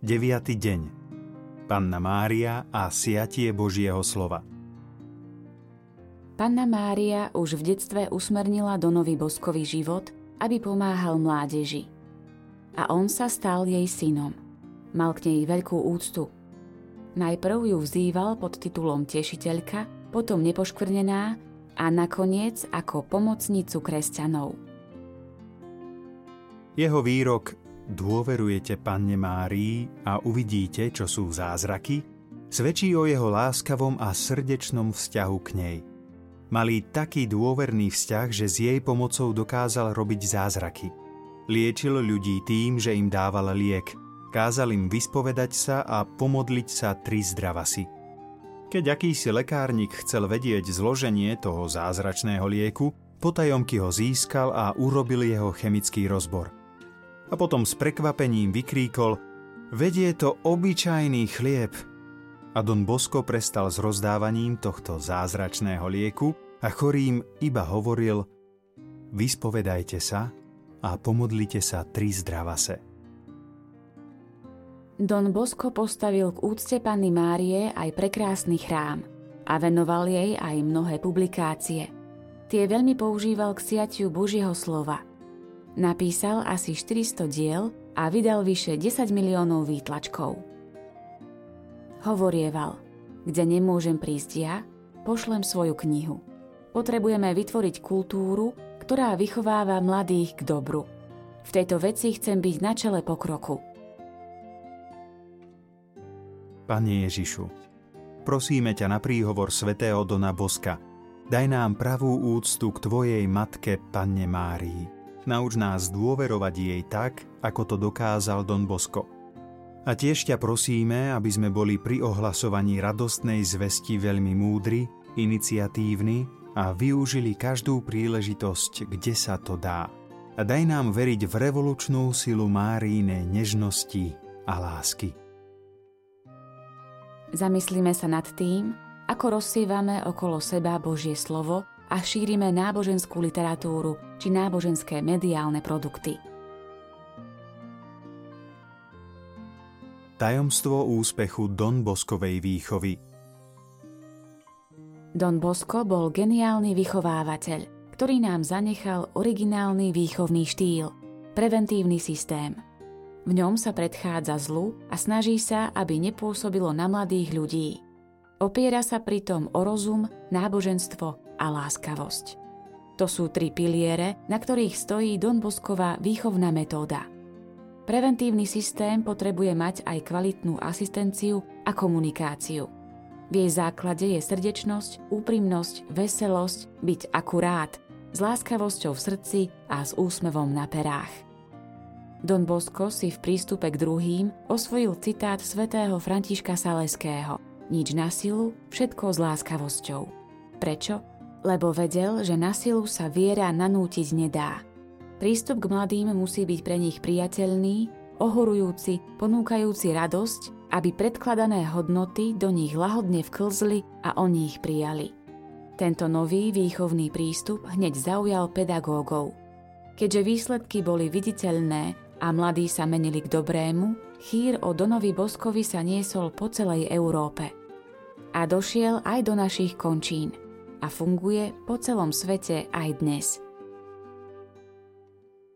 9. deň Panna Mária a siatie Božieho slova Panna Mária už v detstve usmernila Donovi Boskový život, aby pomáhal mládeži. A on sa stal jej synom. Mal k nej veľkú úctu. Najprv ju vzýval pod titulom tešiteľka, potom nepoškvrnená a nakoniec ako pomocnicu kresťanov. Jeho výrok dôverujete Panne Márii a uvidíte, čo sú zázraky, svedčí o jeho láskavom a srdečnom vzťahu k nej. Mali taký dôverný vzťah, že s jej pomocou dokázal robiť zázraky. Liečil ľudí tým, že im dával liek. Kázal im vyspovedať sa a pomodliť sa tri zdravasy. Keď akýsi lekárnik chcel vedieť zloženie toho zázračného lieku, potajomky ho získal a urobil jeho chemický rozbor – a potom s prekvapením vykríkol Vedie to obyčajný chlieb. A Don Bosco prestal s rozdávaním tohto zázračného lieku a chorým iba hovoril Vyspovedajte sa a pomodlite sa tri zdravase. Don Bosco postavil k úcte Panny Márie aj prekrásny chrám a venoval jej aj mnohé publikácie. Tie veľmi používal k siatiu Božieho slova – Napísal asi 400 diel a vydal vyše 10 miliónov výtlačkov. Hovorieval, kde nemôžem prísť ja, pošlem svoju knihu. Potrebujeme vytvoriť kultúru, ktorá vychováva mladých k dobru. V tejto veci chcem byť na čele pokroku. Pane Ježišu, prosíme ťa na príhovor svätého Dona Boska, daj nám pravú úctu k Tvojej matke, Panne Márii Nauč nás dôverovať jej tak, ako to dokázal Don Bosco. A tiež ťa prosíme, aby sme boli pri ohlasovaní radostnej zvesti veľmi múdri, iniciatívni a využili každú príležitosť, kde sa to dá. A daj nám veriť v revolučnú silu Máríne nežnosti a lásky. Zamyslíme sa nad tým, ako rozsievame okolo seba Božie slovo a šírime náboženskú literatúru či náboženské mediálne produkty. Tajomstvo úspechu Don Boskovej výchovy Don Bosko bol geniálny vychovávateľ, ktorý nám zanechal originálny výchovný štýl, preventívny systém. V ňom sa predchádza zlu a snaží sa, aby nepôsobilo na mladých ľudí. Opiera sa pritom o rozum, náboženstvo a láskavosť. To sú tri piliere, na ktorých stojí Don Bosková výchovná metóda. Preventívny systém potrebuje mať aj kvalitnú asistenciu a komunikáciu. V jej základe je srdečnosť, úprimnosť, veselosť, byť akurát, s láskavosťou v srdci a s úsmevom na perách. Don Bosco si v prístupe k druhým osvojil citát svätého Františka Saleského Nič na silu, všetko s láskavosťou. Prečo? Lebo vedel, že na silu sa viera nanútiť nedá. Prístup k mladým musí byť pre nich priateľný, ohorujúci, ponúkajúci radosť, aby predkladané hodnoty do nich lahodne vklzli a oni ich prijali. Tento nový výchovný prístup hneď zaujal pedagógov. Keďže výsledky boli viditeľné a mladí sa menili k dobrému, chýr o Donovi Boskovi sa niesol po celej Európe. A došiel aj do našich končín – a funguje po celom svete aj dnes.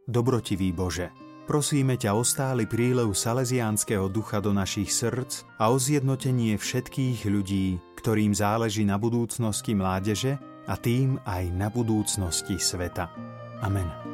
Dobrotivý Bože, prosíme ťa o stály prílev salesiánskeho ducha do našich srdc a o zjednotenie všetkých ľudí, ktorým záleží na budúcnosti mládeže a tým aj na budúcnosti sveta. Amen.